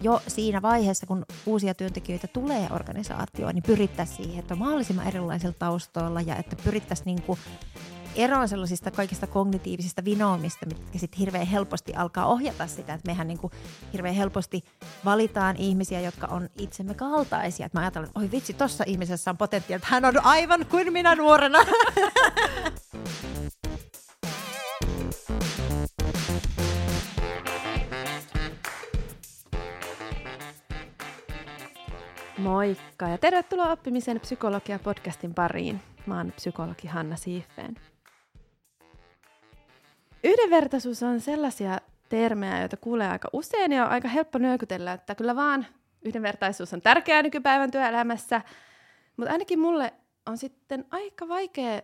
jo siinä vaiheessa, kun uusia työntekijöitä tulee organisaatioon, niin pyrittäisiin siihen, että on mahdollisimman erilaisilla taustoilla ja että pyrittäisiin niin kuin eroon sellaisista kaikista kognitiivisista vinoomista, mitkä sitten hirveän helposti alkaa ohjata sitä, että mehän niinku hirveän helposti valitaan ihmisiä, jotka on itsemme kaltaisia. Että mä ajattelen, että oi vitsi, tossa ihmisessä on potentiaalia, että hän on aivan kuin minä nuorena. Moikka ja tervetuloa oppimisen psykologia-podcastin pariin. Mä oon psykologi Hanna Siiffeen. Yhdenvertaisuus on sellaisia termejä, joita kuulee aika usein ja on aika helppo nyökytellä, että kyllä vaan yhdenvertaisuus on tärkeää nykypäivän työelämässä, mutta ainakin mulle on sitten aika vaikea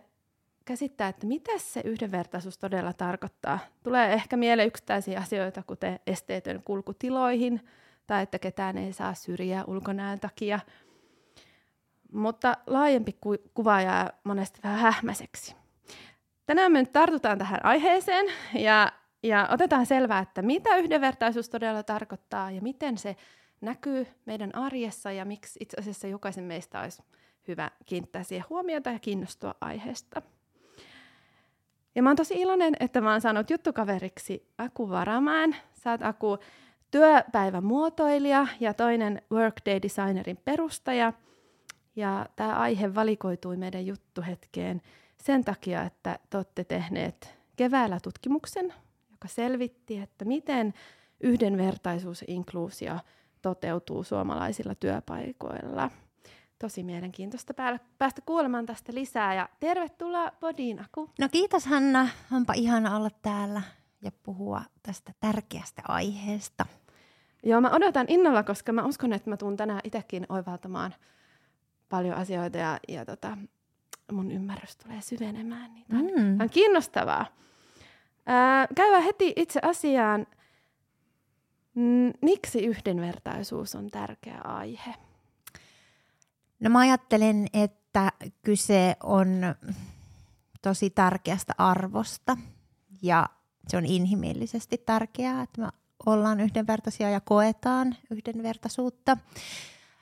käsittää, että mitä se yhdenvertaisuus todella tarkoittaa. Tulee ehkä mieleen yksittäisiä asioita, kuten esteetön kulkutiloihin tai että ketään ei saa syrjiä ulkonäön takia. Mutta laajempi ku- kuva jää monesti vähän hähmäiseksi. Tänään me nyt tartutaan tähän aiheeseen ja, ja otetaan selvää, että mitä yhdenvertaisuus todella tarkoittaa ja miten se näkyy meidän arjessa ja miksi itse asiassa jokaisen meistä olisi hyvä kiinnittää siihen huomiota ja kiinnostua aiheesta. Ja mä oon tosi iloinen, että mä oon saanut juttukaveriksi Aku Varamäen. Sä oot Aku työpäivän muotoilija ja toinen Workday Designerin perustaja. Ja tämä aihe valikoitui meidän juttuhetkeen sen takia, että te olette tehneet keväällä tutkimuksen, joka selvitti, että miten yhdenvertaisuus ja inkluusio toteutuu suomalaisilla työpaikoilla. Tosi mielenkiintoista päästä kuulemaan tästä lisää ja tervetuloa Bodiin, Aku. No kiitos Hanna, onpa ihana olla täällä ja puhua tästä tärkeästä aiheesta. Joo, mä odotan innolla, koska mä uskon, että mä tuun tänään itsekin oivaltamaan paljon asioita ja, ja tota, mun ymmärrys tulee syvenemään. Niin tämä mm. on kiinnostavaa. Ää, käydään heti itse asiaan. Miksi yhdenvertaisuus on tärkeä aihe? No mä ajattelen, että kyse on tosi tärkeästä arvosta ja se on inhimillisesti tärkeää, että me ollaan yhdenvertaisia ja koetaan yhdenvertaisuutta.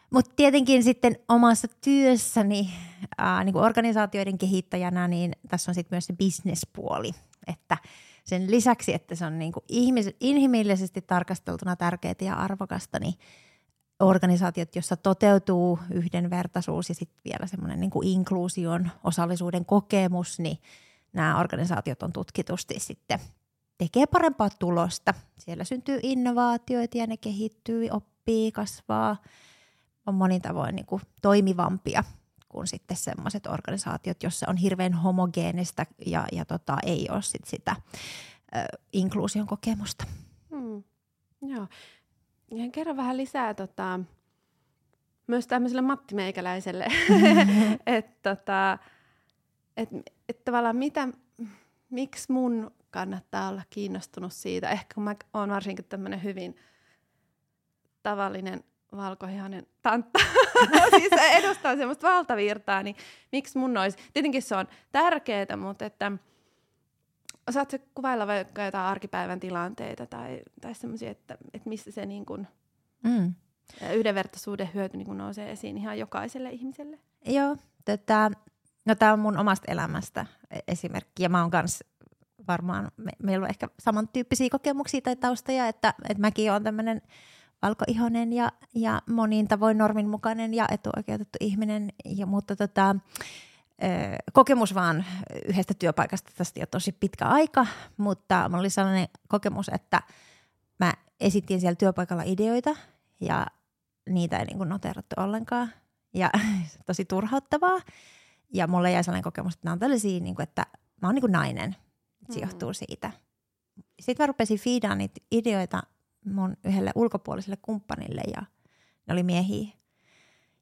Mutta tietenkin sitten omassa työssäni ää, niin kuin organisaatioiden kehittäjänä, niin tässä on sitten myös se bisnespuoli, että sen lisäksi, että se on niin kuin ihmis- inhimillisesti tarkasteltuna tärkeää ja arvokasta, niin organisaatiot, jossa toteutuu yhdenvertaisuus ja sitten vielä semmoinen niin inkluusion osallisuuden kokemus, niin nämä organisaatiot on tutkitusti sitten tekee parempaa tulosta. Siellä syntyy innovaatioita ja ne kehittyy, oppii, kasvaa, on monin tavoin niin kuin toimivampia kuin sitten semmoiset organisaatiot, jossa on hirveän homogeenista ja, ja tota, ei ole sit sitä ö, inkluusion kokemusta. Hmm. Joo. Ja kerro vähän lisää tota, myös tämmöiselle mattimeikäläiselle, että tota, et, et tavallaan mitä, miksi mun kannattaa olla kiinnostunut siitä. Ehkä kun mä oon varsinkin tämmöinen hyvin tavallinen valkoihainen tantta, siis edustaa semmoista valtavirtaa, niin miksi mun olisi, tietenkin se on tärkeää, mutta että osaatko kuvailla vaikka jotain arkipäivän tilanteita tai, tai semmoisia, että, että missä se niin kuin, mm. yhdenvertaisuuden hyöty niin kuin nousee esiin ihan jokaiselle ihmiselle? Joo, tätä, no tämä on mun omasta elämästä e-, esimerkki ja mä oon kanssa varmaan, me, meillä on ehkä samantyyppisiä kokemuksia tai taustoja, että, että mäkin olen tämmöinen valkoihonen ja, ja monin tavoin norminmukainen ja etuoikeutettu ihminen, ja, mutta tota, kokemus vaan yhdestä työpaikasta tästä jo tosi pitkä aika, mutta mulla oli sellainen kokemus, että mä esitin siellä työpaikalla ideoita ja niitä ei niin kuin noterattu ollenkaan ja tosi turhauttavaa. Ja mulle jäi sellainen kokemus, että nämä on tällaisia, niin kuin, että mä oon niin kuin nainen. Se mm. johtuu siitä. Sitten mä rupesin fiidaan niitä ideoita mun yhdelle ulkopuoliselle kumppanille ja ne oli miehiä.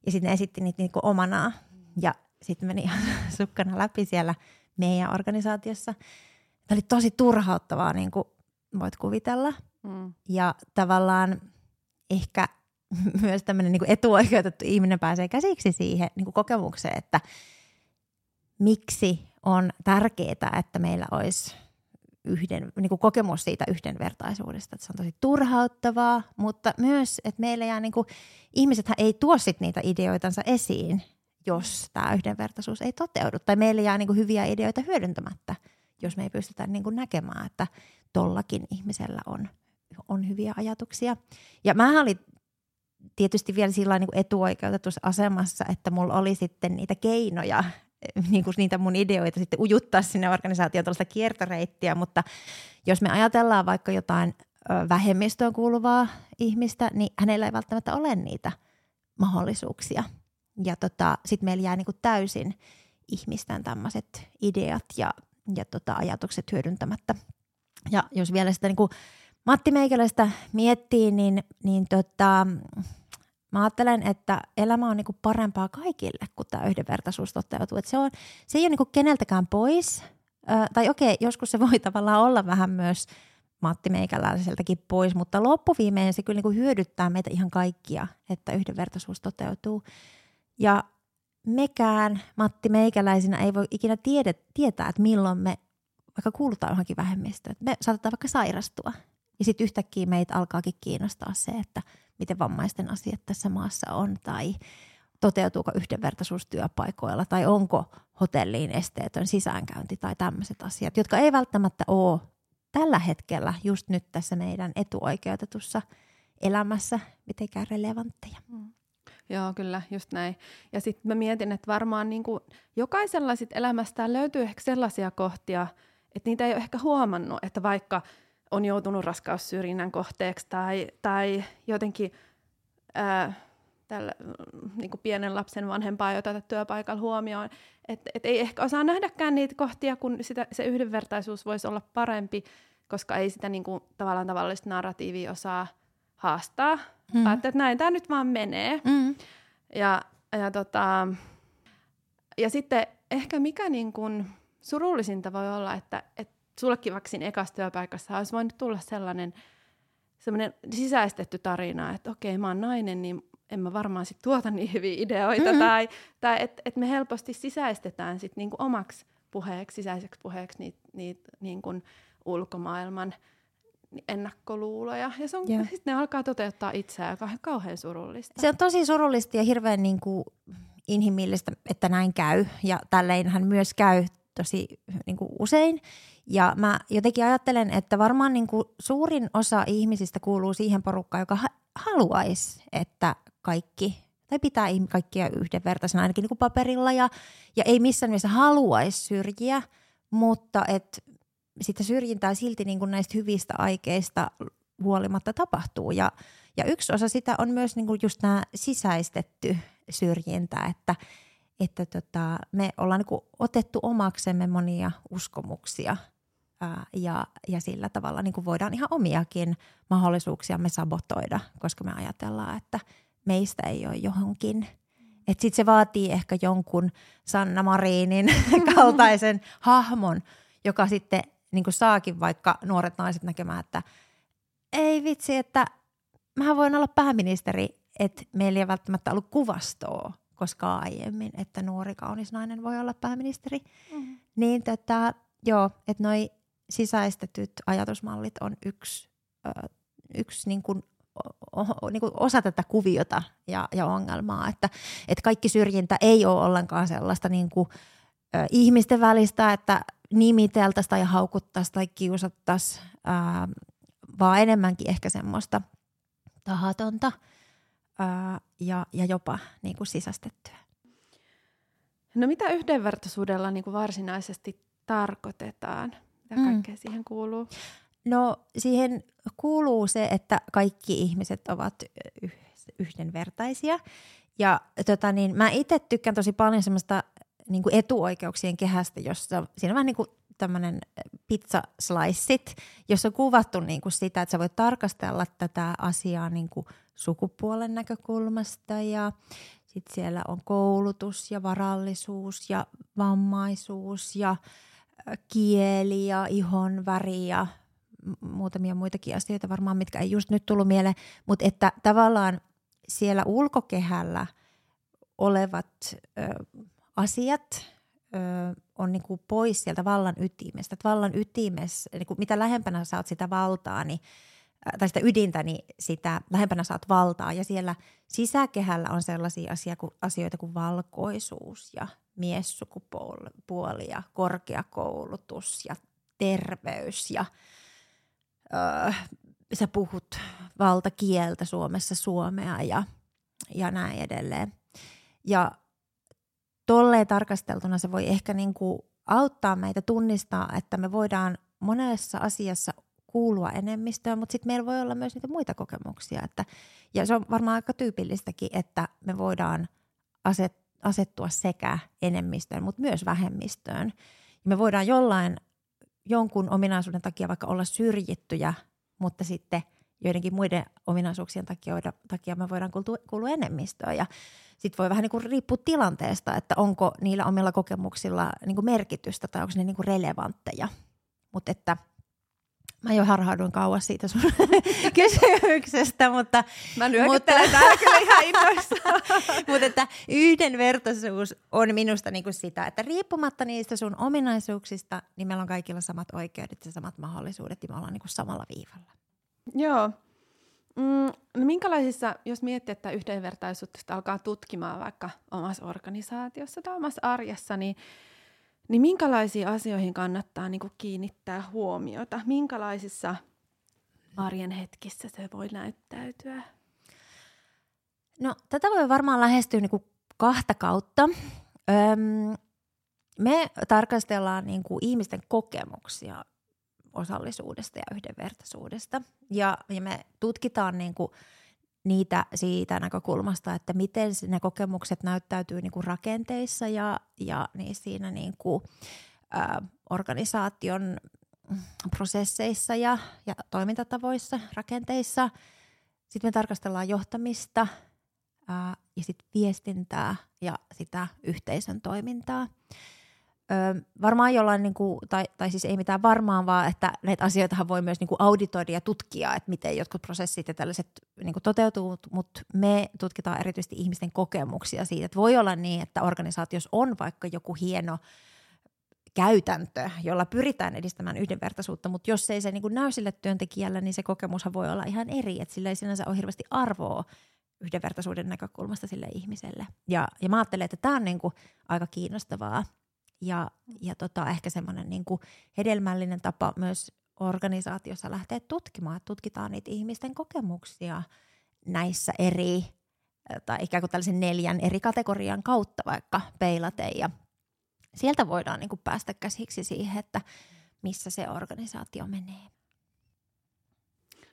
Ja sitten ne esitti niitä niinku omanaa ja sitten meni ihan sukkana läpi siellä meidän organisaatiossa. Tämä oli tosi turhauttavaa, niin kuin voit kuvitella. Mm. Ja tavallaan ehkä myös tämmöinen niin etuoikeutettu ihminen pääsee käsiksi siihen niin kuin kokemukseen, että miksi on tärkeää, että meillä olisi yhden, niin kuin kokemus siitä yhdenvertaisuudesta, että se on tosi turhauttavaa, mutta myös, että meillä jää niin kuin, ihmisethän ei tuo sit niitä ideoitansa esiin, jos tämä yhdenvertaisuus ei toteudu. Tai meillä jää niin kuin hyviä ideoita hyödyntämättä, jos me ei pystytä niin kuin näkemään, että tollakin ihmisellä on, on hyviä ajatuksia. Ja mä olin tietysti vielä sillä niin etuoikeutetussa asemassa, että mulla oli sitten niitä keinoja, niin kuin niitä mun ideoita sitten ujuttaa sinne organisaatioon tuollaista kiertoreittiä, mutta jos me ajatellaan vaikka jotain vähemmistöön kuuluvaa ihmistä, niin hänellä ei välttämättä ole niitä mahdollisuuksia. Ja tota, sitten meillä jää niin kuin täysin ihmisten tämmöiset ideat ja, ja tota, ajatukset hyödyntämättä. Ja jos vielä sitä niin kuin Matti Meikäläistä miettii, niin, niin tota, mä ajattelen, että elämä on niinku parempaa kaikille, kun tämä yhdenvertaisuus toteutuu. Et se, on, se ei ole niinku keneltäkään pois. Ö, tai okei, joskus se voi tavallaan olla vähän myös Matti Meikäläiseltäkin pois, mutta loppuviimein se kyllä niinku hyödyttää meitä ihan kaikkia, että yhdenvertaisuus toteutuu. Ja mekään Matti Meikäläisinä ei voi ikinä tiedä, tietää, että milloin me vaikka kuulutaan johonkin vähemmistöön. Me saatetaan vaikka sairastua ja sitten yhtäkkiä meitä alkaakin kiinnostaa se, että miten vammaisten asiat tässä maassa on tai toteutuuko yhdenvertaisuus työpaikoilla tai onko hotelliin esteetön sisäänkäynti tai tämmöiset asiat, jotka ei välttämättä ole tällä hetkellä just nyt tässä meidän etuoikeutetussa elämässä mitenkään relevantteja. Mm. Joo, kyllä, just näin. Ja sitten mä mietin, että varmaan niin kuin jokaisella sit elämästään löytyy ehkä sellaisia kohtia, että niitä ei ole ehkä huomannut, että vaikka – on joutunut raskaussyrjinnän kohteeksi tai, tai jotenkin ää, tällä, niin kuin pienen lapsen vanhempaa ei oteta työpaikalla huomioon. Että et ei ehkä osaa nähdäkään niitä kohtia, kun sitä, se yhdenvertaisuus voisi olla parempi, koska ei sitä niin kuin, tavallaan tavallista narratiivia osaa haastaa. Mm. Että näin tämä nyt vaan menee. Mm. Ja, ja, tota, ja sitten ehkä mikä niin kuin surullisinta voi olla, että, että sullekin vaikka siinä ekassa työpaikassa olisi voinut tulla sellainen sellainen sisäistetty tarina, että okei, mä oon nainen, niin en mä varmaan sit tuota niin hyviä ideoita, mm-hmm. tai, tai että et me helposti sisäistetään sit niinku omaksi puheeksi, sisäiseksi puheeksi niitä niit, niinku ulkomaailman ennakkoluuloja, ja se on, yeah. sit ne alkaa toteuttaa itseään, joka on kauhean surullista. Se on tosi surullista ja hirveän niinku inhimillistä, että näin käy, ja tälleinhän myös käy tosi niin kuin usein. Ja mä jotenkin ajattelen, että varmaan niin kuin suurin osa ihmisistä kuuluu siihen porukkaan, joka ha- haluaisi, että kaikki tai pitää kaikkia yhdenvertaisena ainakin niin kuin paperilla ja, ja ei missään mielessä haluaisi syrjiä, mutta että sitä syrjintää silti niin kuin näistä hyvistä aikeista huolimatta tapahtuu. Ja, ja yksi osa sitä on myös niin kuin just nämä sisäistetty syrjintä, että – että tota, me ollaan niin otettu omaksemme monia uskomuksia ja, ja sillä tavalla niin kuin voidaan ihan omiakin mahdollisuuksiamme sabotoida, koska me ajatellaan, että meistä ei ole johonkin. Sitten se vaatii ehkä jonkun Sanna Marinin kaltaisen hahmon, joka sitten niin kuin saakin vaikka nuoret naiset näkemään, että ei vitsi, että mä voin olla pääministeri, että meillä ei välttämättä ollut kuvastoa koskaan aiemmin, että nuori kaunis nainen voi olla pääministeri. Mm-hmm. Niin tota, joo, että noi sisäistetyt ajatusmallit on yksi, yksi niin kuin, niin kuin osa tätä kuviota ja, ja ongelmaa, että, että kaikki syrjintä ei ole ollenkaan sellaista niin kuin, ihmisten välistä, että nimiteltäisiin tai haukuttaisiin tai kiusattaisiin, vaan enemmänkin ehkä semmoista tahatonta – ää, ja, ja jopa niin kuin sisästettyä. No mitä yhdenvertaisuudella niin kuin varsinaisesti tarkoitetaan? Mitä mm. kaikkea siihen kuuluu? No siihen kuuluu se, että kaikki ihmiset ovat yhdenvertaisia. Ja tota niin, mä itse tykkään tosi paljon semmoista niin kuin etuoikeuksien kehästä, jossa siinä on vähän niin kuin tämmöinen pizza sliceit, jossa on kuvattu niin kuin sitä, että sä voit tarkastella tätä asiaa niin kuin sukupuolen näkökulmasta ja sitten siellä on koulutus ja varallisuus ja vammaisuus ja kieli ja ihon väri ja muutamia muitakin asioita varmaan, mitkä ei just nyt tullut mieleen, mutta että tavallaan siellä ulkokehällä olevat ö, asiat ö, on niin kuin pois sieltä vallan ytimestä. Että vallan ytimessä, niin kuin mitä lähempänä saat sitä valtaa, niin, tai sitä ydintä, niin sitä lähempänä saat valtaa. Ja siellä sisäkehällä on sellaisia asia, asioita kuin valkoisuus ja miessukupuoli ja korkeakoulutus ja terveys ja öö, sä puhut valtakieltä Suomessa suomea ja, ja näin edelleen. Ja tolleen tarkasteltuna se voi ehkä niin auttaa meitä tunnistaa, että me voidaan monessa asiassa kuulua enemmistöön, mutta sitten meillä voi olla myös niitä muita kokemuksia. Että, ja se on varmaan aika tyypillistäkin, että me voidaan aset, asettua sekä enemmistöön, mutta myös vähemmistöön. Ja me voidaan jollain jonkun ominaisuuden takia vaikka olla syrjittyjä, mutta sitten joidenkin muiden ominaisuuksien takia, takia me voidaan kuulua enemmistöön. Ja sitten voi vähän niin kuin riippua tilanteesta, että onko niillä omilla kokemuksilla niin kuin merkitystä tai onko ne niin kuin relevantteja. Mutta että Mä jo harhauduin kauas siitä sun kysymyksestä, mutta... Mä nyökyttelen mutta, täällä kyllä ihan innoissaan. mutta että yhdenvertaisuus on minusta niin kuin sitä, että riippumatta niistä sun ominaisuuksista, niin meillä on kaikilla samat oikeudet ja samat mahdollisuudet ja me ollaan niin kuin samalla viivalla. Joo. Mm, no minkälaisissa, jos miettii, että yhdenvertaisuutta alkaa tutkimaan vaikka omassa organisaatiossa tai omassa arjessa, niin, niin minkälaisiin asioihin kannattaa niin kuin kiinnittää huomiota? Minkälaisissa arjen hetkissä se voi näyttäytyä? No tätä voi varmaan lähestyä niin kuin kahta kautta. Öm, me tarkastellaan niin kuin ihmisten kokemuksia osallisuudesta ja yhdenvertaisuudesta. Ja, ja me tutkitaan niin kuin niitä siitä näkökulmasta, että miten ne kokemukset näyttäytyy niin kuin rakenteissa ja, ja niin siinä niin kuin, ä, organisaation prosesseissa ja, ja toimintatavoissa, rakenteissa. Sitten me tarkastellaan johtamista ää, ja sitten viestintää ja sitä yhteisön toimintaa – Öö, varmaan jollain, niin kuin, tai, tai siis ei mitään varmaan, vaan että näitä asioita voi myös niin kuin auditoida ja tutkia, että miten jotkut prosessit ja tällaiset niin kuin toteutuu, mutta me tutkitaan erityisesti ihmisten kokemuksia siitä, että voi olla niin, että organisaatiossa on vaikka joku hieno käytäntö, jolla pyritään edistämään yhdenvertaisuutta, mutta jos ei se niin kuin näy sille työntekijälle, niin se kokemushan voi olla ihan eri, että sillä ei sinänsä ole hirveästi arvoa yhdenvertaisuuden näkökulmasta sille ihmiselle. Ja, ja mä ajattelen, että tämä on niin kuin aika kiinnostavaa – ja, ja tota, ehkä semmoinen niin hedelmällinen tapa myös organisaatiossa lähteä tutkimaan, että tutkitaan niitä ihmisten kokemuksia näissä eri, tai ikään kuin tällaisen neljän eri kategorian kautta vaikka peilaten, ja sieltä voidaan niin kuin päästä käsiksi siihen, että missä se organisaatio menee.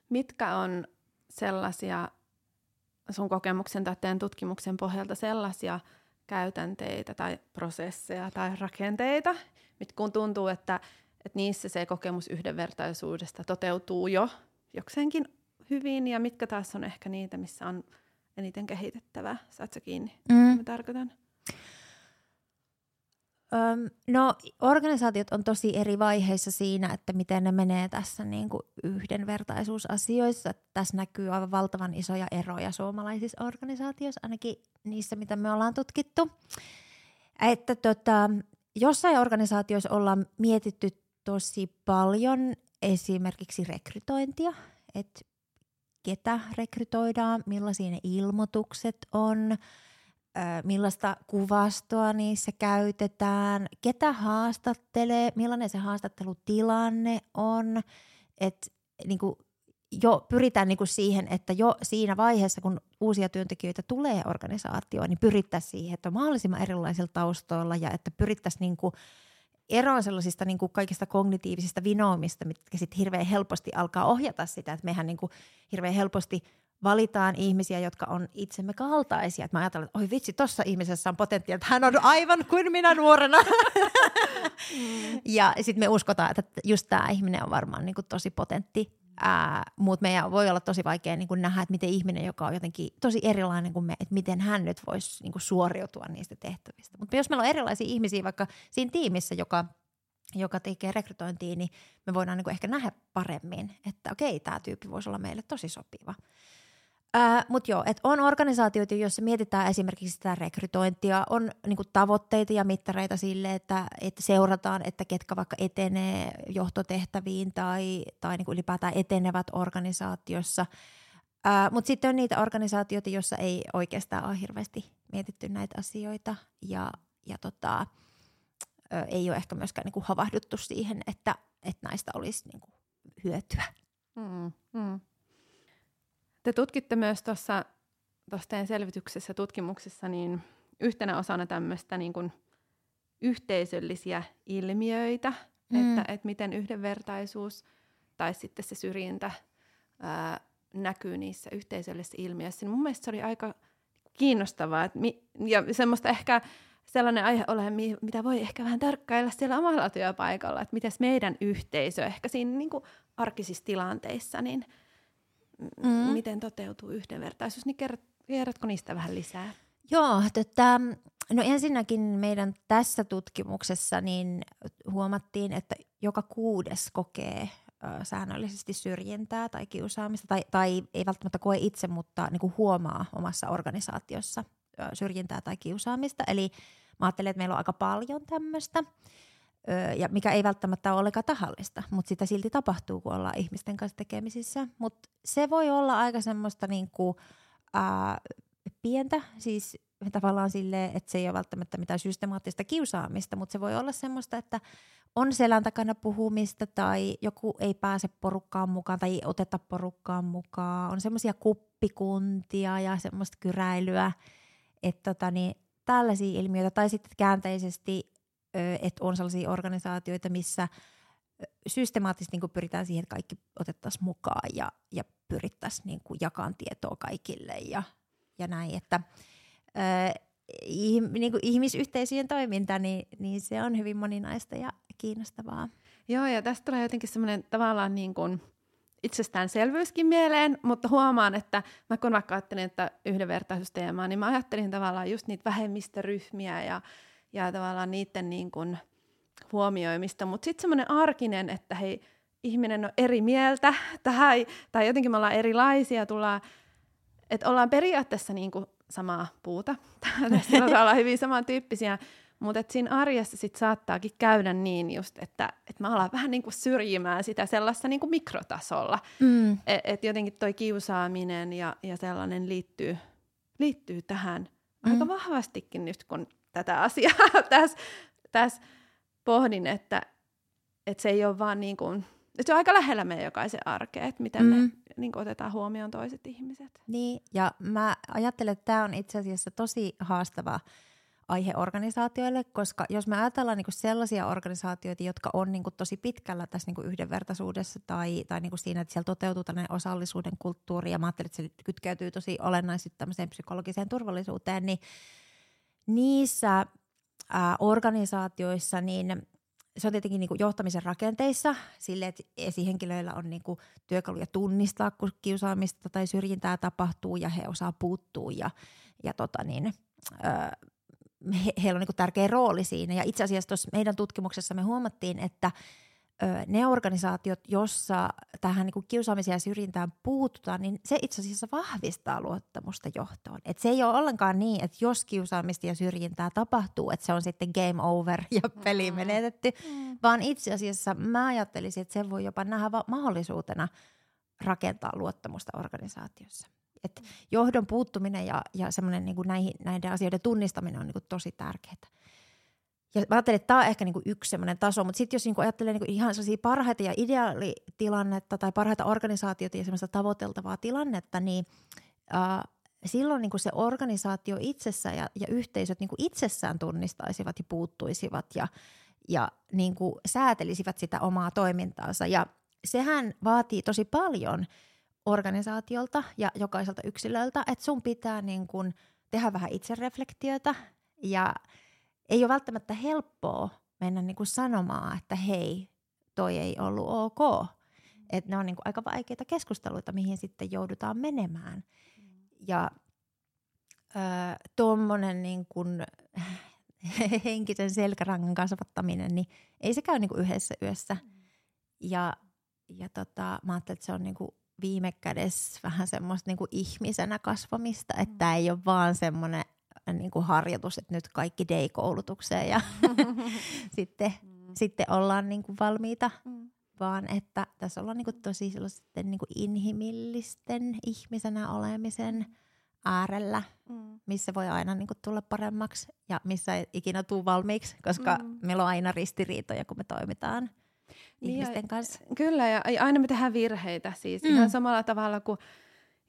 Mitkä on sellaisia sun kokemuksen tai tutkimuksen pohjalta sellaisia käytänteitä tai prosesseja tai rakenteita, mit kun tuntuu, että, että niissä se kokemus yhdenvertaisuudesta toteutuu jo jokseenkin hyvin, ja mitkä taas on ehkä niitä, missä on eniten kehitettävää. Saat sä kiinni, mm. mitä tarkoitan? Öm, no organisaatiot on tosi eri vaiheissa siinä, että miten ne menee tässä niin kuin yhdenvertaisuusasioissa. Tässä näkyy aivan valtavan isoja eroja suomalaisissa organisaatioissa, ainakin niissä, mitä me ollaan tutkittu. Että tota, jossain organisaatioissa ollaan mietitty tosi paljon esimerkiksi rekrytointia, että ketä rekrytoidaan, millaisia ne ilmoitukset on – millaista kuvastoa niissä käytetään, ketä haastattelee, millainen se haastattelutilanne on, että niin kuin jo pyritään niin kuin siihen, että jo siinä vaiheessa, kun uusia työntekijöitä tulee organisaatioon, niin pyrittäisiin siihen, että on mahdollisimman erilaisilla taustoilla ja että pyrittäisiin niin kuin eroon sellaisista niin kuin kaikista kognitiivisista vinoomista, mitkä sitten hirveän helposti alkaa ohjata sitä, että mehän niin kuin hirveän helposti valitaan ihmisiä, jotka on itsemme kaltaisia. Että mä ajattelen, että oi vitsi, tuossa ihmisessä on potentiaalia, että hän on aivan kuin minä nuorena. mm. Ja sitten me uskotaan, että just tämä ihminen on varmaan niin kuin tosi potentti. Mutta meidän voi olla tosi vaikea niin kuin nähdä, että miten ihminen, joka on jotenkin tosi erilainen kuin me, että miten hän nyt voisi niin kuin suoriutua niistä tehtävistä. Mutta jos meillä on erilaisia ihmisiä vaikka siinä tiimissä, joka joka tekee rekrytointia, niin me voidaan niin ehkä nähdä paremmin, että okei, tämä tyyppi voisi olla meille tosi sopiva. Äh, Mutta joo, että on organisaatioita, joissa mietitään esimerkiksi sitä rekrytointia, on niinku tavoitteita ja mittareita sille, että, että seurataan, että ketkä vaikka etenee johtotehtäviin tai, tai niinku ylipäätään etenevät organisaatiossa. Äh, Mutta sitten on niitä organisaatioita, joissa ei oikeastaan ole hirveästi mietitty näitä asioita ja, ja tota, ö, ei ole ehkä myöskään niinku havahduttu siihen, että, että näistä olisi niinku hyötyä. Mm, mm. Te tutkitte myös tuossa teidän selvityksessä tutkimuksessa niin yhtenä osana tämmöistä niin kuin yhteisöllisiä ilmiöitä, mm. että, että miten yhdenvertaisuus tai sitten se syrjintä ää, näkyy niissä yhteisöllisissä ilmiöissä. Niin mun mielestä se oli aika kiinnostavaa että mi, ja semmoista ehkä sellainen aihe ole, mitä voi ehkä vähän tarkkailla siellä omalla työpaikalla, että miten meidän yhteisö ehkä siinä niin kuin arkisissa tilanteissa, niin – mm. miten toteutuu yhdenvertaisuus, niin kerrot, kerrotko niistä vähän lisää? Joo, tota, no ensinnäkin meidän tässä tutkimuksessa niin huomattiin, että joka kuudes kokee ö, säännöllisesti syrjintää tai kiusaamista, tai, tai ei välttämättä koe itse, mutta niin kuin huomaa omassa organisaatiossa ö, syrjintää tai kiusaamista. Eli mä ajattelen, että meillä on aika paljon tämmöistä ja mikä ei välttämättä ole ollenkaan tahallista, mutta sitä silti tapahtuu, kun ollaan ihmisten kanssa tekemisissä. Mutta se voi olla aika semmoista niinku, ää, pientä, siis tavallaan silleen, että se ei ole välttämättä mitään systemaattista kiusaamista, mutta se voi olla semmoista, että on selän takana puhumista tai joku ei pääse porukkaan mukaan tai ei oteta porukkaan mukaan. On semmoisia kuppikuntia ja semmoista kyräilyä, että tota, niin, tällaisia ilmiöitä. Tai sitten käänteisesti että on sellaisia organisaatioita, missä systemaattisesti niin pyritään siihen, että kaikki otettaisiin mukaan ja, ja pyrittäisiin niin jakamaan tietoa kaikille ja, ja näin, että ö, niin kuin ihmisyhteisöjen toiminta, niin, niin se on hyvin moninaista ja kiinnostavaa. Joo, ja tästä tulee jotenkin semmoinen tavallaan niin kuin itsestäänselvyyskin mieleen, mutta huomaan, että mä kun vaikka ajattelin, että yhdenvertaisuusteemaa, niin mä ajattelin tavallaan just niitä vähemmistöryhmiä ja ja tavallaan niiden niin kuin huomioimista. Mutta sitten semmoinen arkinen, että hei, ihminen on eri mieltä tai, tai jotenkin me ollaan erilaisia, tullaan, että ollaan periaatteessa niin kuin samaa puuta. Tässä ollaan hyvin samantyyppisiä, mutta siinä arjessa sit saattaakin käydä niin just, että et me ollaan vähän niin kuin syrjimään sitä sellaista niin kuin mikrotasolla. Mm. Että et jotenkin toi kiusaaminen ja, ja sellainen liittyy, liittyy tähän mm. aika vahvastikin nyt, kun tätä asiaa tässä täs pohdin, että, että se ei ole vaan niin kuin, että se on aika lähellä meidän jokaisen arkea, että miten mm. me niin kuin otetaan huomioon toiset ihmiset. Niin, ja mä ajattelen, että tämä on itse asiassa tosi haastava aihe organisaatioille, koska jos me ajatellaan niin kuin sellaisia organisaatioita, jotka on niin kuin tosi pitkällä tässä niin kuin yhdenvertaisuudessa tai, tai niin kuin siinä, että siellä toteutuu tällainen osallisuuden kulttuuri, ja mä ajattelen, että se kytkeytyy tosi olennaisesti tämmöiseen psykologiseen turvallisuuteen, niin niissä ää, organisaatioissa niin se on tietenkin niin kuin johtamisen rakenteissa sille, että esihenkilöillä on niin kuin työkaluja tunnistaa, kun kiusaamista tai syrjintää tapahtuu ja he osaa puuttua ja, ja tota niin, ää, he, heillä on niin tärkeä rooli siinä. Ja itse asiassa tuossa meidän tutkimuksessa me huomattiin, että ne organisaatiot, jossa tähän niin kiusaamiseen ja syrjintään puututaan, niin se itse asiassa vahvistaa luottamusta johtoon. Et se ei ole ollenkaan niin, että jos kiusaamista ja syrjintää tapahtuu, että se on sitten game over ja peli mm. menetetty, mm. vaan itse asiassa mä ajattelisin, että se voi jopa nähdä mahdollisuutena rakentaa luottamusta organisaatiossa. Et johdon puuttuminen ja, ja semmoinen niin näihin, näiden asioiden tunnistaminen on niin tosi tärkeää. Ja mä ajattelin, että tämä on ehkä niinku yksi semmoinen taso, mutta sitten jos niinku ajattelee niinku ihan sellaisia parhaita ja ideaalitilannetta tai parhaita organisaatioita ja semmoista tavoiteltavaa tilannetta, niin äh, silloin niinku se organisaatio itsessään ja, ja yhteisöt niinku itsessään tunnistaisivat ja puuttuisivat ja, ja niinku säätelisivät sitä omaa toimintaansa. Ja sehän vaatii tosi paljon organisaatiolta ja jokaiselta yksilöltä, että sun pitää niinku tehdä vähän itsereflektiota ja – ei ole välttämättä helppoa mennä niin kuin sanomaan, että hei, toi ei ollut ok. Että ne on niin kuin aika vaikeita keskusteluita, mihin sitten joudutaan menemään. Ja tuommoinen niin kuin, henkisen selkärangan kasvattaminen, niin ei se käy niin kuin yhdessä yössä. Ja, ja tota, mä ajattelin, että se on niin kuin viime kädessä vähän semmoista niin kuin ihmisenä kasvamista, että tämä ei ole vaan semmoinen niin kuin harjoitus, että nyt kaikki day-koulutukseen ja sitten, mm. sitten ollaan niin kuin valmiita, mm. vaan että tässä ollaan niin kuin tosi sellaisten niin kuin inhimillisten ihmisenä olemisen äärellä, mm. missä voi aina niin kuin tulla paremmaksi ja missä ei ikinä tule valmiiksi, koska mm. meillä on aina ristiriitoja, kun me toimitaan niin ihmisten kanssa. Kyllä, ja aina me tehdään virheitä siis mm. ihan samalla tavalla kuin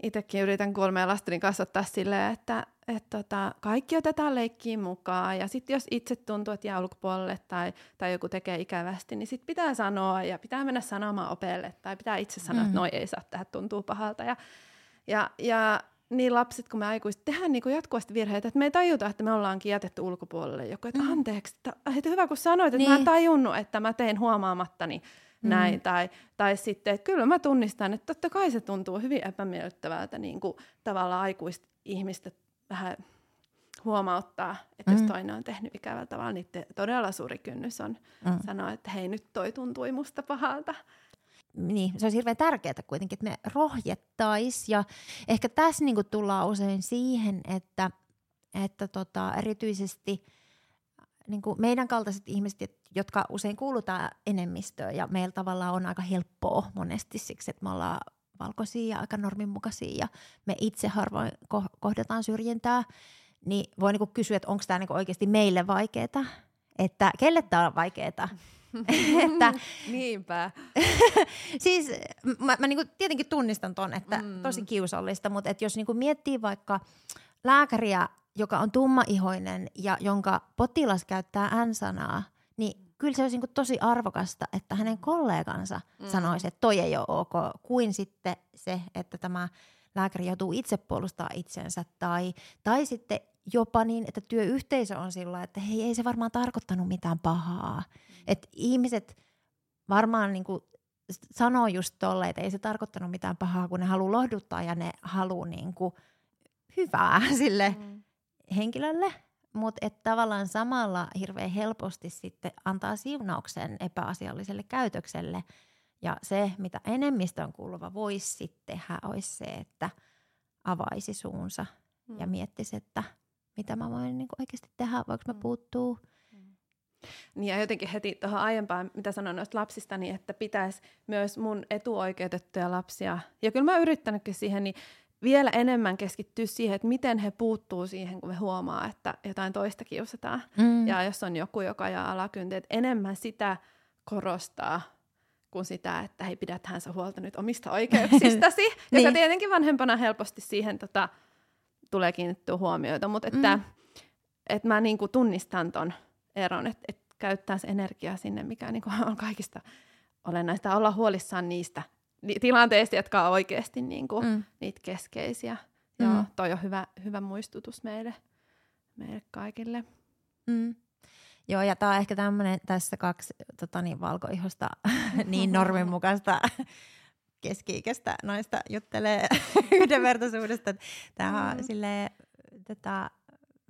itsekin yritän kolmea lastani kasvattaa silleen, että et tota, kaikki otetaan leikkiin mukaan ja sitten jos itse tuntuu, että jää ulkopuolelle tai, tai joku tekee ikävästi, niin sitten pitää sanoa ja pitää mennä sanomaan opelle tai pitää itse sanoa, mm. että noi ei saa tehdä, tuntuu pahalta. Ja, ja, ja niin lapset kuin me aikuiset tehdään niin kuin jatkuvasti virheitä, että me ei tajuta, että me ollaankin jätetty ulkopuolelle joku, että mm. anteeksi, että, että hyvä kun sanoit, että niin. mä en niin. tajunnut, että mä tein huomaamattani mm. näin, tai, tai sitten, että kyllä mä tunnistan, että totta kai se tuntuu hyvin epämiellyttävältä niin kuin tavallaan aikuista ihmistä vähän huomauttaa, että mm. jos toinen on tehnyt ikävällä tavalla, niin todella suuri kynnys on mm. sanoa, että hei nyt toi tuntui musta pahalta niin, se olisi hirveän tärkeää kuitenkin, että me rohjettaisiin. Ja ehkä tässä niin tullaan usein siihen, että, että tota, erityisesti niin meidän kaltaiset ihmiset, jotka usein kuulutaan enemmistöön ja meillä tavallaan on aika helppoa monesti siksi, että me ollaan valkoisia ja aika norminmukaisia ja me itse harvoin kohdataan syrjintää, niin voi niin kysyä, että onko tämä niin oikeasti meille vaikeaa, että kelle tämä on vaikeaa. että, Niinpä. siis mä, mä niinku tietenkin tunnistan ton, että mm. tosi kiusallista, mutta et jos niinku miettii vaikka lääkäriä, joka on tummaihoinen ja jonka potilas käyttää n-sanaa, kyllä se olisi niinku tosi arvokasta, että hänen kollegansa mm. sanoisi, että toi ei ole ok, kuin sitten se, että tämä lääkäri joutuu itse puolustaa itsensä tai, tai sitten jopa niin, että työyhteisö on sillä että hei, ei se varmaan tarkoittanut mitään pahaa. Mm. Että ihmiset varmaan niin kuin sanoo just tolle, että ei se tarkoittanut mitään pahaa, kun ne haluaa lohduttaa ja ne haluaa niin kuin hyvää sille mm. henkilölle. Mutta että tavallaan samalla hirveän helposti sitten antaa siunauksen epäasialliselle käytökselle. Ja se, mitä enemmistön kuuluva voisi sitten tehdä, olisi se, että avaisi suunsa mm. ja miettisi, että – mitä mä voin niin oikeasti tehdä, voiko mä mm. puuttuu. Mm. Niin ja jotenkin heti tuohon aiempaan, mitä sanoin noista lapsista, niin että pitäisi myös mun etuoikeutettuja lapsia, ja kyllä mä yrittänytkin siihen, niin vielä enemmän keskittyä siihen, että miten he puuttuu siihen, kun me huomaa, että jotain toista kiusataan. Mm. Ja jos on joku, joka ajaa alakynti, että enemmän sitä korostaa kuin sitä, että hei, pidät hänsä huolta nyt omista oikeuksistasi, niin. joka tietenkin vanhempana helposti siihen tota, tulee kiinnittyä huomioita, mutta että, mm. että mä niin kuin tunnistan ton eron, että, että käyttää se energiaa sinne, mikä niin kuin on kaikista olennaista, olla huolissaan niistä tilanteista, jotka on oikeasti niin kuin mm. niitä keskeisiä. Mm. Joo, toi on hyvä, hyvä muistutus meille, meille kaikille. Mm. Joo, ja tämä on ehkä tämmöinen tässä kaksi tota niin, valkoihosta niin norminmukaista keski-ikäistä naista juttelee yhdenvertaisuudesta. Tämä on mm. silleen, tätä,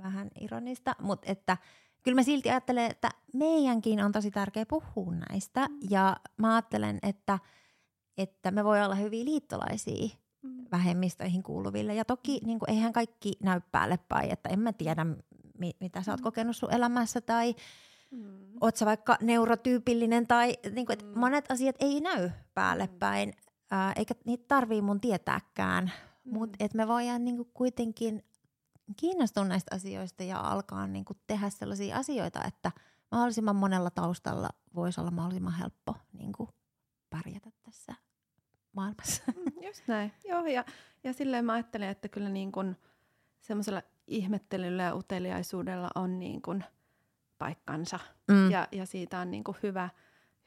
vähän ironista, mutta että kyllä mä silti ajattelen, että meidänkin on tosi tärkeä puhua näistä. Mm. Ja mä ajattelen, että, että me voi olla hyviä liittolaisia mm. vähemmistöihin kuuluville. Ja toki mm. niin kuin, eihän kaikki näy päälle päin, että en mä tiedä, mi- mitä sä oot mm. kokenut sun elämässä tai mm. oot sä vaikka neurotyypillinen tai niin kuin, että mm. monet asiat ei näy päälle mm. päin. Ää, eikä niitä tarvii mun tietääkään, mm. mutta me voidaan niinku kuitenkin kiinnostua näistä asioista ja alkaa niinku tehdä sellaisia asioita, että mahdollisimman monella taustalla voisi olla mahdollisimman helppo niinku pärjätä tässä maailmassa. Mm, just näin, joo ja, ja silleen mä ajattelen, että kyllä niin kuin semmoisella ihmettelyllä ja uteliaisuudella on niin kuin paikkansa mm. ja, ja siitä on niin kuin hyvä,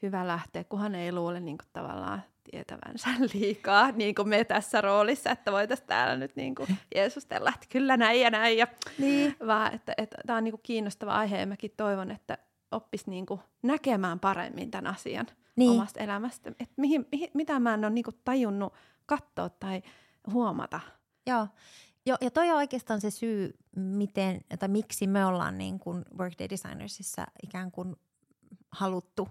hyvä lähteä, kunhan ei luule niin kuin tavallaan tietävänsä liikaa, niin kuin me tässä roolissa, että voitaisiin täällä nyt niin kuin jeesustella, että kyllä näin ja näin. Ja, niin. Vaan että, että tämä on niin kuin kiinnostava aihe ja mäkin toivon, että oppisi niin kuin näkemään paremmin tämän asian niin. omasta elämästä. Että mihin, mihin, mitä mä en ole niin kuin tajunnut katsoa tai huomata. Joo. Jo, ja toi on oikeastaan se syy, miten, tai miksi me ollaan niin kuin Workday Designersissa ikään kuin haluttu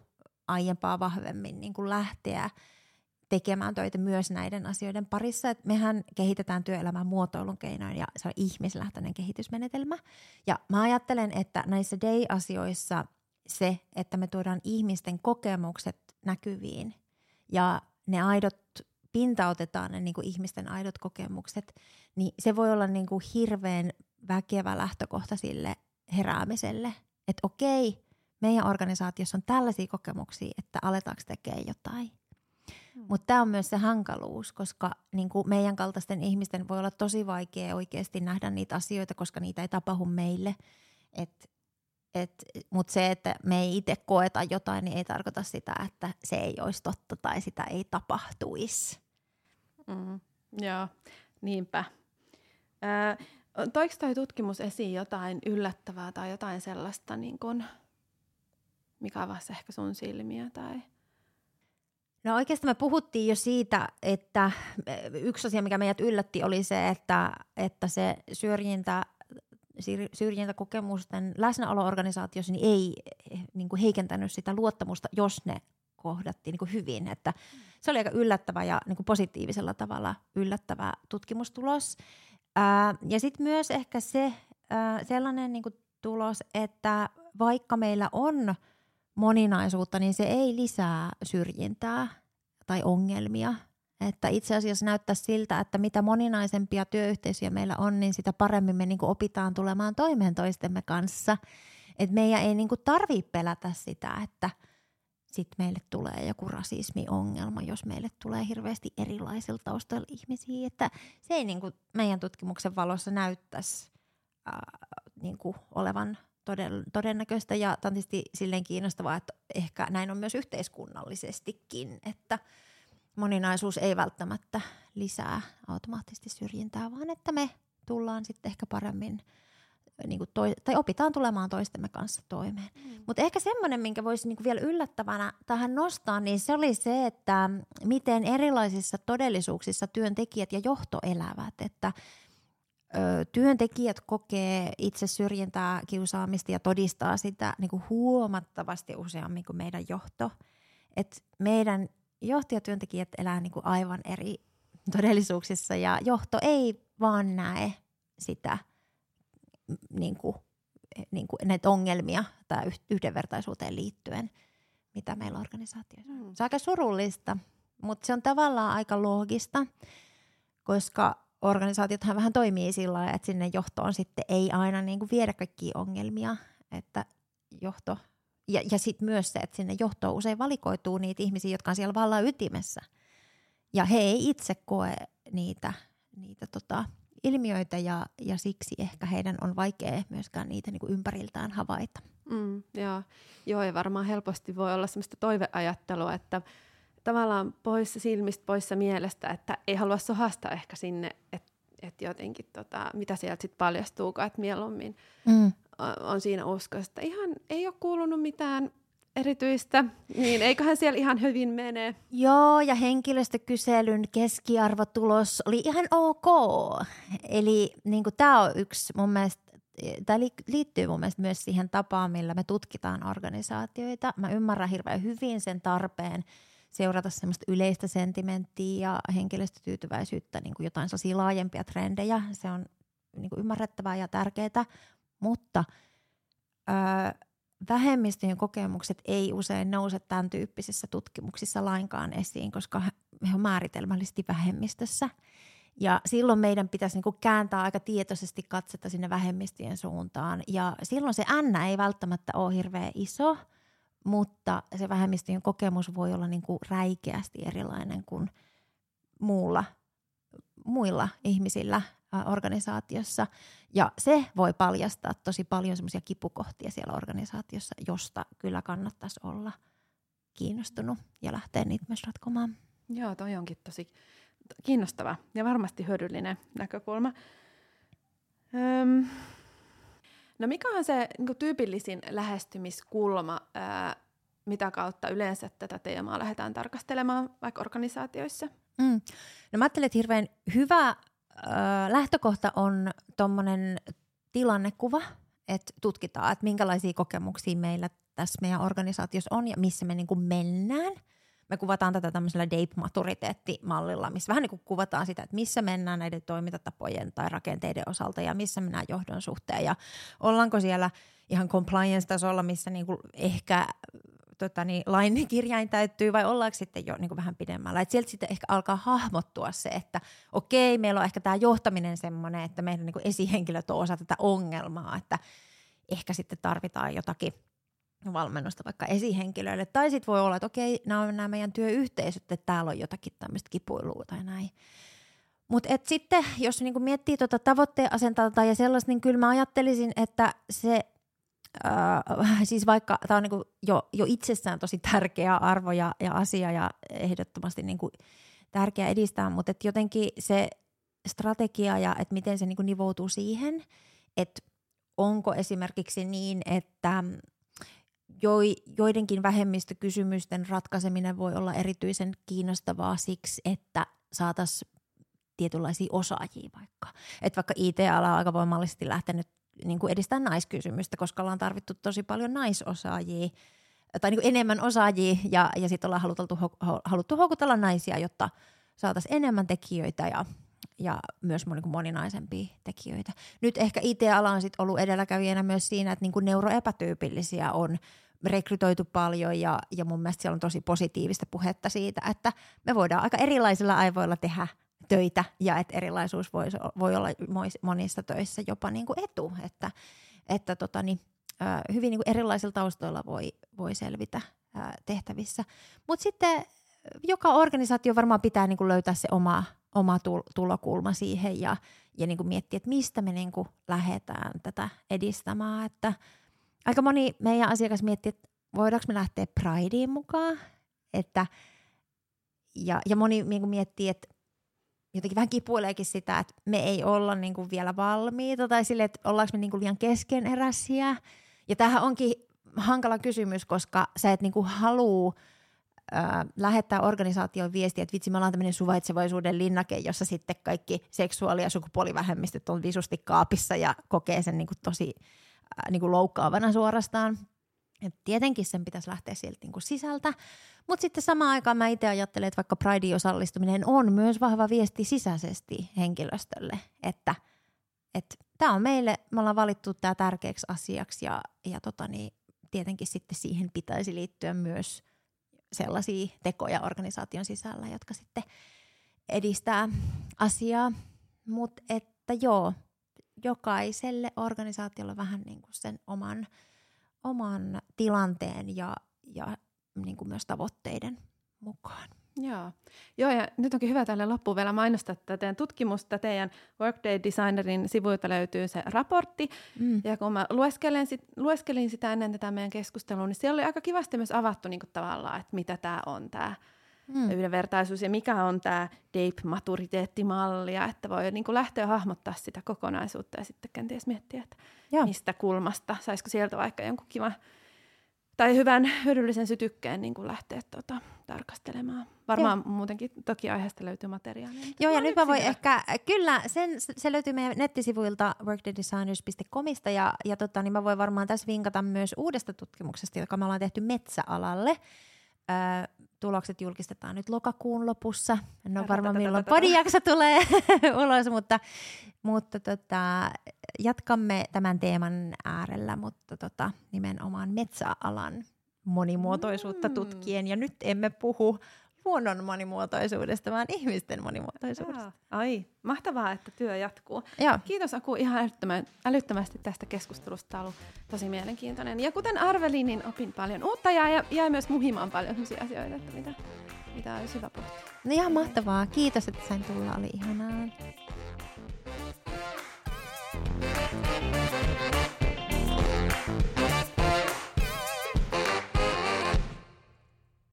aiempaa vahvemmin niin kuin lähteä – tekemään töitä myös näiden asioiden parissa. Et mehän kehitetään työelämän muotoilun keinoin ja se on ihmislähtöinen kehitysmenetelmä. Ja mä ajattelen, että näissä day-asioissa se, että me tuodaan ihmisten kokemukset näkyviin ja ne aidot pintautetaan ne niin kuin ihmisten aidot kokemukset, niin se voi olla niin kuin hirveän väkevä lähtökohta sille heräämiselle, että okei, meidän organisaatiossa on tällaisia kokemuksia, että aletaanko tekemään jotain. Hmm. Mutta tämä on myös se hankaluus, koska niin kuin meidän kaltaisten ihmisten voi olla tosi vaikea oikeasti nähdä niitä asioita, koska niitä ei tapahdu meille. Et, et, Mutta se, että me ei itse koeta jotain, niin ei tarkoita sitä, että se ei olisi totta tai sitä ei tapahtuisi. Mm, joo, niinpä. Toiko toi tutkimus esiin jotain yllättävää tai jotain sellaista, niin kun, mikä avasi ehkä sun silmiä? Tai... No oikeastaan me puhuttiin jo siitä, että yksi asia, mikä meidät yllätti, oli se, että, että se syrjintä syrjintäkokemusten läsnäolo organisaatiossa niin ei niin kuin heikentänyt sitä luottamusta, jos ne kohdattiin niin kuin hyvin. Että se oli aika yllättävä ja niin kuin positiivisella tavalla yllättävä tutkimustulos. Ää, ja sitten myös ehkä se ää, sellainen niin kuin tulos, että vaikka meillä on moninaisuutta, niin se ei lisää syrjintää tai ongelmia. Että itse asiassa näyttää siltä, että mitä moninaisempia työyhteisöjä meillä on, niin sitä paremmin me niin kuin opitaan tulemaan toimeen toistemme kanssa. Että meidän ei niin tarvitse pelätä sitä, että – sitten meille tulee joku rasismiongelma, jos meille tulee hirveästi erilaisilta taustoilla ihmisiä. Että se ei niin kuin meidän tutkimuksen valossa näyttäisi äh, niin kuin olevan todennäköistä. Ja tietysti silleen kiinnostavaa, että ehkä näin on myös yhteiskunnallisestikin, että moninaisuus ei välttämättä lisää automaattisesti syrjintää, vaan että me tullaan sitten ehkä paremmin – niin kuin toi, tai opitaan tulemaan toistemme kanssa toimeen. Mm. Mutta ehkä semmoinen, minkä voisi niin vielä yllättävänä tähän nostaa, niin se oli se, että miten erilaisissa todellisuuksissa työntekijät ja johto elävät. Että ö, työntekijät kokee itse syrjintää, kiusaamista ja todistaa sitä niin kuin huomattavasti useammin kuin meidän johto. Et meidän johtajatyöntekijät elää niin kuin aivan eri todellisuuksissa ja johto ei vaan näe sitä – niin kuin, niin kuin näitä ongelmia tai yhdenvertaisuuteen liittyen, mitä meillä organisaatioissa on. Mm. Se on aika surullista, mutta se on tavallaan aika loogista, koska organisaatiothan vähän toimii sillä lailla, että sinne johtoon sitten ei aina niin kuin viedä kaikkia ongelmia, että johto ja, ja sitten myös se, että sinne johtoon usein valikoituu niitä ihmisiä, jotka on siellä vallan ytimessä. Ja he ei itse koe niitä, niitä tota, ilmiöitä ja, ja siksi ehkä heidän on vaikea myöskään niitä niin kuin ympäriltään havaita. Mm, joo. joo, ja varmaan helposti voi olla sellaista toiveajattelua, että tavallaan poissa silmistä, poissa mielestä, että ei halua sohasta ehkä sinne, että et jotenkin tota, mitä sieltä sitten paljastuukaan, että mieluummin mm. On siinä uskossa, että ihan ei ole kuulunut mitään erityistä, niin eiköhän siellä ihan hyvin mene. Joo, ja henkilöstökyselyn keskiarvotulos oli ihan ok. Eli niin tämä on yksi mun mielestä, tämä liittyy mun mielestä myös siihen tapaan, millä me tutkitaan organisaatioita. Mä ymmärrän hirveän hyvin sen tarpeen seurata semmoista yleistä sentimenttiä ja henkilöstötyytyväisyyttä, niin kuin jotain sellaisia laajempia trendejä. Se on niin kuin ymmärrettävää ja tärkeää, mutta öö, vähemmistöjen kokemukset ei usein nouse tämän tyyppisissä tutkimuksissa lainkaan esiin, koska he on määritelmällisesti vähemmistössä. Ja silloin meidän pitäisi niin kääntää aika tietoisesti katsetta sinne vähemmistöjen suuntaan. Ja silloin se N ei välttämättä ole hirveän iso, mutta se vähemmistöjen kokemus voi olla niin kuin räikeästi erilainen kuin muulla, muilla ihmisillä organisaatiossa. Ja se voi paljastaa tosi paljon semmoisia kipukohtia siellä organisaatiossa, josta kyllä kannattaisi olla kiinnostunut ja lähteä niitä myös ratkomaan. Joo, toi onkin tosi kiinnostava ja varmasti hyödyllinen näkökulma. Öm, no mikä on se niin tyypillisin lähestymiskulma, ää, mitä kautta yleensä tätä teemaa lähdetään tarkastelemaan vaikka organisaatioissa? Mm. No mä ajattelen, että hirveän hyvä lähtökohta on tuommoinen tilannekuva, että tutkitaan, että minkälaisia kokemuksia meillä tässä meidän organisaatiossa on ja missä me niin kuin mennään. me kuvataan tätä tämmöisellä DAPE-maturiteettimallilla, missä vähän niin kuin kuvataan sitä, että missä mennään näiden toimintatapojen tai rakenteiden osalta ja missä mennään johdon suhteen ja ollaanko siellä ihan compliance-tasolla, missä niin ehkä tota niin, lain kirjain täyttyy vai ollaanko sitten jo niin kuin vähän pidemmällä. Et sieltä sitten ehkä alkaa hahmottua se, että okei, meillä on ehkä tämä johtaminen semmoinen, että meidän niin kuin esihenkilöt on osa tätä ongelmaa, että ehkä sitten tarvitaan jotakin valmennusta vaikka esihenkilöille. Tai sitten voi olla, että okei, nämä on nämä meidän työyhteisöt, että täällä on jotakin tämmöistä kipuilua tai näin. Mutta sitten, jos niinku miettii tuota tavoitteen asentalta ja sellaista, niin kyllä mä ajattelisin, että se äh, siis vaikka tämä on niinku jo, jo itsessään tosi tärkeä arvo ja, ja asia ja ehdottomasti niinku tärkeä edistää, mutta et jotenkin se strategia ja että miten se niinku nivoutuu siihen, että onko esimerkiksi niin, että joidenkin vähemmistökysymysten ratkaiseminen voi olla erityisen kiinnostavaa siksi, että saataisiin tietynlaisia osaajia vaikka. Että vaikka IT-ala on aika voimallisesti lähtenyt niin kuin edistämään naiskysymystä, koska ollaan tarvittu tosi paljon naisosaajia tai niin kuin enemmän osaajia ja, ja sitten ollaan haluttu, haluttu houkutella naisia, jotta saataisiin enemmän tekijöitä ja, ja myös niin moninaisempia tekijöitä. Nyt ehkä IT-ala on sit ollut edelläkävijänä myös siinä, että niin kuin neuroepätyypillisiä on rekrytoitu paljon ja, ja mun mielestä siellä on tosi positiivista puhetta siitä, että me voidaan aika erilaisilla aivoilla tehdä töitä ja että erilaisuus voi, voi olla monissa töissä jopa niin kuin etu, että, että tota niin, hyvin niin kuin erilaisilla taustoilla voi, voi selvitä tehtävissä. Mutta sitten joka organisaatio varmaan pitää niin kuin löytää se oma, oma tulokulma siihen ja, ja niin kuin miettiä, että mistä me niin kuin lähdetään tätä edistämään. Että aika moni meidän asiakas miettii, että voidaanko me lähteä Prideen mukaan. Että, ja, ja moni niin kuin miettii, että jotenkin vähän kipuileekin sitä, että me ei olla niin kuin vielä valmiita tai sille, että ollaanko me niin kuin liian keskeneräisiä. Ja tämähän onkin hankala kysymys, koska sä et niin kuin halua äh, lähettää organisaation viestiä, että vitsi, me ollaan tämmöinen suvaitsevaisuuden linnake, jossa sitten kaikki seksuaali- ja sukupuolivähemmistöt on visusti kaapissa ja kokee sen niin kuin tosi äh, niin kuin loukkaavana suorastaan. Et tietenkin sen pitäisi lähteä sieltä niin kuin sisältä, mutta sitten samaan aikaan mä itse ajattelen, että vaikka Pridein osallistuminen on myös vahva viesti sisäisesti henkilöstölle, että tämä on meille, me ollaan valittu tämä tärkeäksi asiaksi ja, ja tota niin, tietenkin sitten siihen pitäisi liittyä myös sellaisia tekoja organisaation sisällä, jotka sitten edistää asiaa. Mutta että joo, jokaiselle organisaatiolle vähän niin kuin sen oman, oman tilanteen ja, ja niin kuin myös tavoitteiden mukaan. Joo. Joo, ja nyt onkin hyvä tälle loppuun vielä mainostaa tätä teidän tutkimusta. Teidän Workday Designerin sivuilta löytyy se raportti. Mm. Ja kun mä lueskelin, sit, lueskelin sitä ennen tätä meidän keskustelua, niin siellä oli aika kivasti myös avattu niin kuin tavallaan, että mitä tämä on tämä mm. yhdenvertaisuus ja mikä on tämä DAPE-maturiteettimalli. Ja että voi niin kuin lähteä hahmottaa sitä kokonaisuutta ja sitten kenties miettiä, että Joo. mistä kulmasta. Saisiko sieltä vaikka jonkun kivan tai hyvän hyödyllisen sytykkeen niin kuin lähteä tota, tarkastelemaan. Varmaan Joo. muutenkin toki aiheesta löytyy materiaalia. Joo, ja nyt mä voin ehkä, kyllä, sen, se löytyy meidän nettisivuilta workdaydesigners.comista, ja, ja tota, niin mä voin varmaan tässä vinkata myös uudesta tutkimuksesta, joka me ollaan tehty metsäalalle. Ö, tulokset julkistetaan nyt lokakuun lopussa. En ole varma milloin podijakso tulee ulos, mutta, mutta tota, jatkamme tämän teeman äärellä, mutta tota, nimenomaan metsäalan monimuotoisuutta mm. tutkien. Ja nyt emme puhu luonnon monimuotoisuudesta, vaan ihmisten monimuotoisuudesta. Jaa. Ai, mahtavaa, että työ jatkuu. Joo. Kiitos Aku ihan älyttömästi tästä keskustelusta. Tämä on ollut tosi mielenkiintoinen. Ja kuten arvelin, niin opin paljon uutta ja jäi myös muhimaan paljon sellaisia asioita, että mitä, mitä olisi hyvä pohtia. No ihan mahtavaa. Kiitos, että sain tulla. Oli ihanaa. thank you